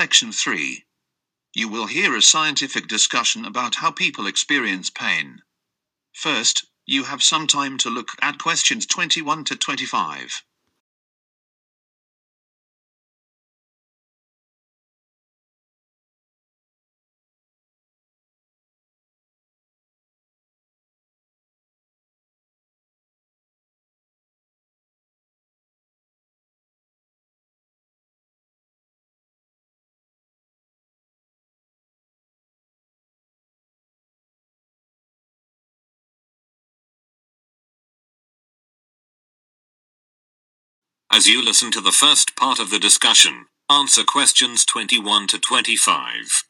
Section 3. You will hear a scientific discussion about how people experience pain. First, you have some time to look at questions 21 to 25. As you listen to the first part of the discussion, answer questions 21 to 25.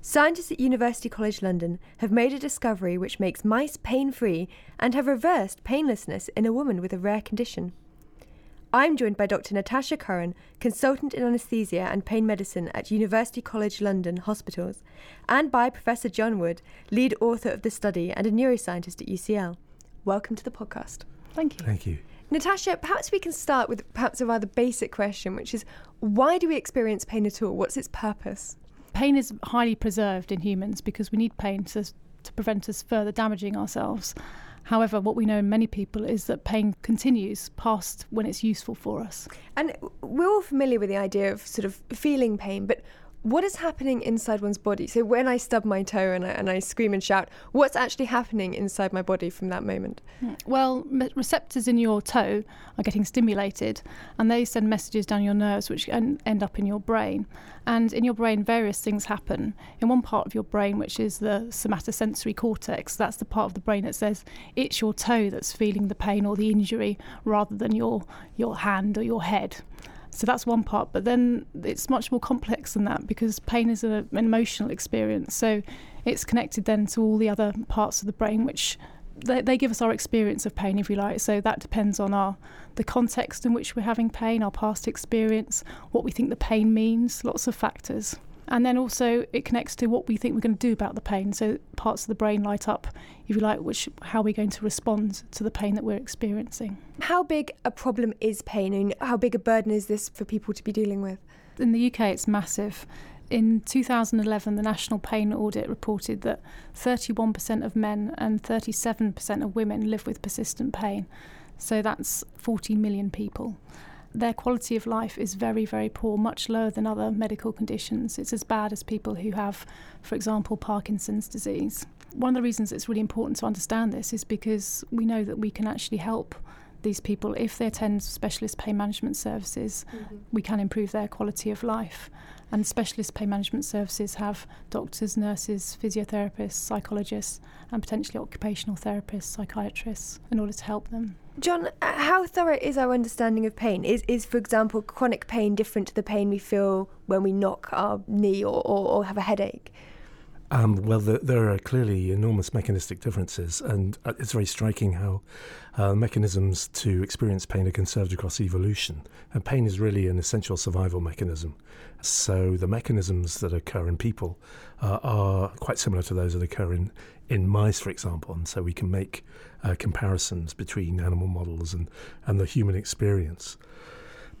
Scientists at University College London have made a discovery which makes mice pain free and have reversed painlessness in a woman with a rare condition. I'm joined by Dr. Natasha Curran, consultant in anaesthesia and pain medicine at University College London Hospitals, and by Professor John Wood, lead author of the study and a neuroscientist at UCL. Welcome to the podcast. Thank you. Thank you. Natasha, perhaps we can start with perhaps a rather basic question, which is why do we experience pain at all? What's its purpose? Pain is highly preserved in humans because we need pain to, to prevent us further damaging ourselves. However, what we know in many people is that pain continues past when it's useful for us. And we're all familiar with the idea of sort of feeling pain, but what is happening inside one's body? So when I stub my toe and I, and I scream and shout, what's actually happening inside my body from that moment? Hmm. Well, me- receptors in your toe are getting stimulated and they send messages down your nerves which en- end up in your brain. And in your brain, various things happen. In one part of your brain, which is the somatosensory cortex, that's the part of the brain that says it's your toe that's feeling the pain or the injury rather than your, your hand or your head. So that's one part, but then it's much more complex than that because pain is a, an emotional experience. So it's connected then to all the other parts of the brain, which they, they give us our experience of pain, if you like. So that depends on our the context in which we're having pain, our past experience, what we think the pain means, lots of factors. And then also it connects to what we think we're going to do about the pain. So parts of the brain light up, if you like, which how we're going to respond to the pain that we're experiencing. How big a problem is pain and how big a burden is this for people to be dealing with? In the UK, it's massive. In 2011, the National Pain Audit reported that 31% of men and 37% of women live with persistent pain. So that's 40 million people their quality of life is very, very poor, much lower than other medical conditions. It's as bad as people who have, for example, Parkinson's disease. One of the reasons it's really important to understand this is because we know that we can actually help these people if they attend specialist pain management services mm-hmm. we can improve their quality of life and specialist pain management services have doctors nurses physiotherapists psychologists and potentially occupational therapists psychiatrists in order to help them John, uh, how thorough is our understanding of pain? Is, is for example, chronic pain different to the pain we feel when we knock our knee or, or, or have a headache? Um, well, the, there are clearly enormous mechanistic differences, and uh, it's very striking how uh, mechanisms to experience pain are conserved across evolution. And pain is really an essential survival mechanism. So the mechanisms that occur in people uh, are quite similar to those that occur in, in mice, for example. And so we can make uh, comparisons between animal models and, and the human experience.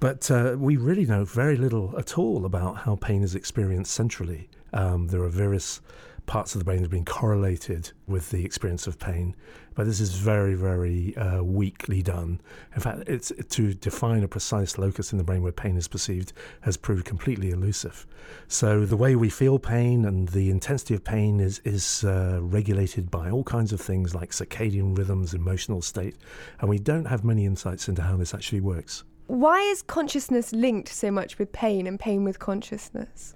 But uh, we really know very little at all about how pain is experienced centrally. Um, there are various parts of the brain that have been correlated with the experience of pain, but this is very, very uh, weakly done. In fact, it's to define a precise locus in the brain where pain is perceived has proved completely elusive. So the way we feel pain and the intensity of pain is is uh, regulated by all kinds of things like circadian rhythms, emotional state, and we don't have many insights into how this actually works. Why is consciousness linked so much with pain and pain with consciousness?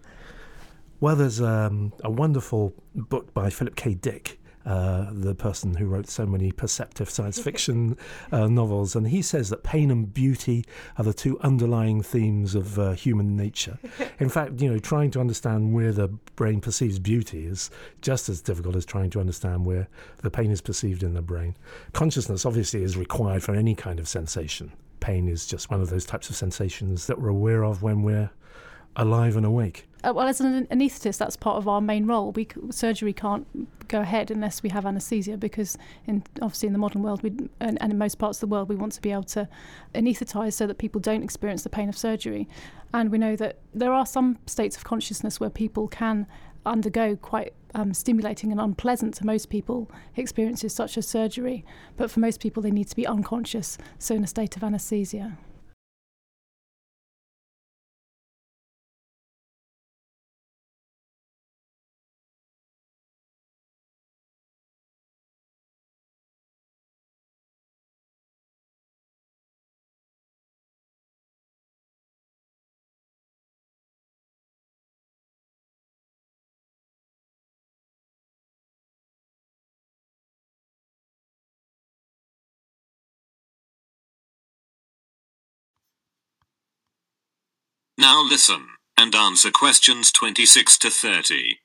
Well, there's um, a wonderful book by Philip K. Dick. Uh, the person who wrote so many perceptive science fiction uh, novels, and he says that pain and beauty are the two underlying themes of uh, human nature. In fact, you know, trying to understand where the brain perceives beauty is just as difficult as trying to understand where the pain is perceived in the brain. Consciousness, obviously, is required for any kind of sensation. Pain is just one of those types of sensations that we're aware of when we're alive and awake. Uh, well, as an anaesthetist, that's part of our main role. We surgery can't go ahead unless we have anaesthesia because, in, obviously, in the modern world, we, and, and, in most parts of the world, we want to be able to anaesthetise so that people don't experience the pain of surgery. And we know that there are some states of consciousness where people can undergo quite um, stimulating and unpleasant to most people experiences, such as surgery. But for most people, they need to be unconscious, so in a state of anaesthesia. Now listen and answer questions 26 to 30.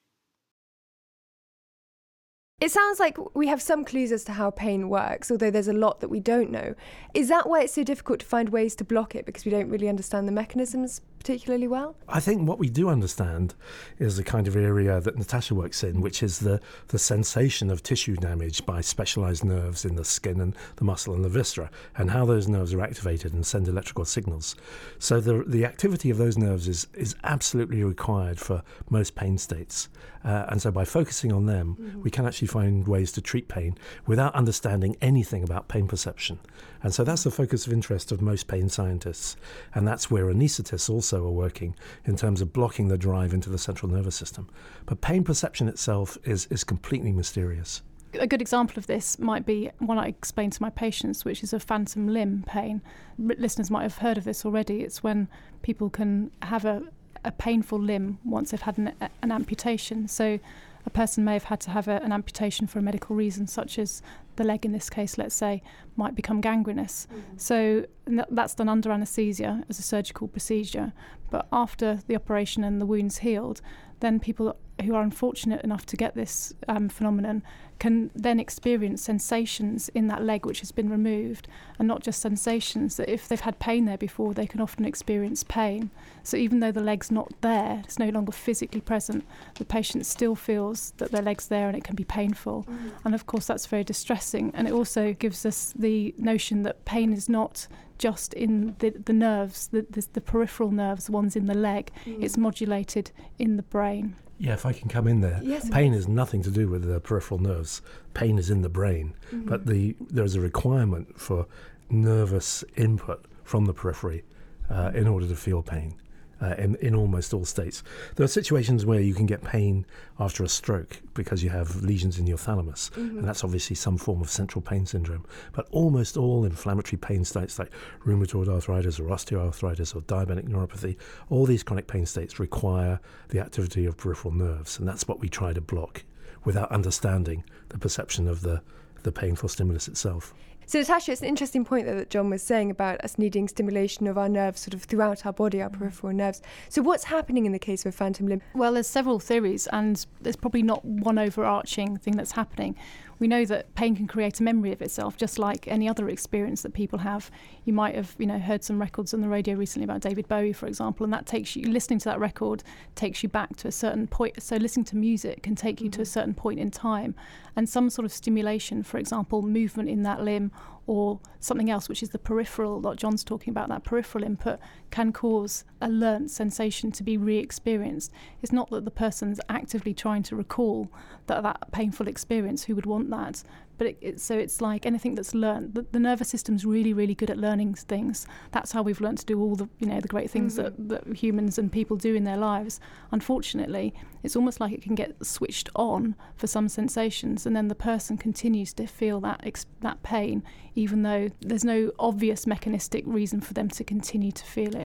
It sounds like we have some clues as to how pain works, although there's a lot that we don't know. Is that why it's so difficult to find ways to block it because we don't really understand the mechanisms particularly well? I think what we do understand is the kind of area that Natasha works in, which is the, the sensation of tissue damage by specialized nerves in the skin and the muscle and the viscera, and how those nerves are activated and send electrical signals. So the, the activity of those nerves is, is absolutely required for most pain states. Uh, and so by focusing on them, mm-hmm. we can actually find ways to treat pain without understanding anything about pain perception. And so that's the focus of interest of most pain scientists. And that's where anaesthetists also also are working in terms of blocking the drive into the central nervous system. But pain perception itself is, is completely mysterious. A good example of this might be one I explain to my patients, which is a phantom limb pain. Listeners might have heard of this already. It's when people can have a, a painful limb once they've had an, an amputation. So a person may have had to have a, an amputation for a medical reason, such as the leg in this case, let's say, might become gangrenous. Mm-hmm. So that's done under anaesthesia as a surgical procedure. But after the operation and the wound's healed, then people who are unfortunate enough to get this um, phenomenon can then experience sensations in that leg which has been removed, and not just sensations. That if they've had pain there before, they can often experience pain. So even though the leg's not there, it's no longer physically present, the patient still feels that their leg's there, and it can be painful. Mm. And of course, that's very distressing. And it also gives us the notion that pain is not just in the, the nerves, the, the, the peripheral nerves, the ones in the leg. Mm. It's modulated in the brain. Yeah, if I can come in there. Yes, pain is nothing to do with the peripheral nerves. Pain is in the brain, mm-hmm. but the there's a requirement for nervous input from the periphery uh, in order to feel pain uh, in, in almost all states. There are situations where you can get pain after a stroke because you have lesions in your thalamus, mm-hmm. and that's obviously some form of central pain syndrome. But almost all inflammatory pain states like rheumatoid arthritis or osteoarthritis or diabetic neuropathy, all these chronic pain states require the activity of peripheral nerves, and that's what we try to block without understanding the perception of the, the painful stimulus itself. So, Natasha, it's an interesting point that John was saying about us needing stimulation of our nerves sort of throughout our body, our mm. peripheral nerves. So, what's happening in the case of a phantom limb? Well, there's several theories, and there's probably not one overarching thing that's happening we know that pain can create a memory of itself, just like any other experience that people have. You might have, you know, heard some records on the radio recently about David Bowie, for example, and that takes you listening to that record takes you back to a certain point. So listening to music can take you mm-hmm. to a mm-hmm. certain point in time, and some sort of stimulation, for example, movement in that limb or something else, which is the peripheral, that John's talking about, that peripheral input can cause a learnt sensation to be re experienced. It's not that the person's actively trying to recall that, that painful experience, who would want that? But it, it, so it's like anything that's learned. The, the, nervous system's really, really good at learning things. That's how we've learned to do all the, you know, the great things mm-hmm. that, that humans and people do in their lives. Unfortunately, it's almost like it can get switched on for some sensations, and then the person continues to feel that ex- that pain, even though there's no obvious mechanistic reason for them to continue to feel it.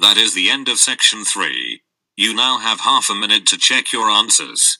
That is the end of section three. You now have half a minute to check your answers.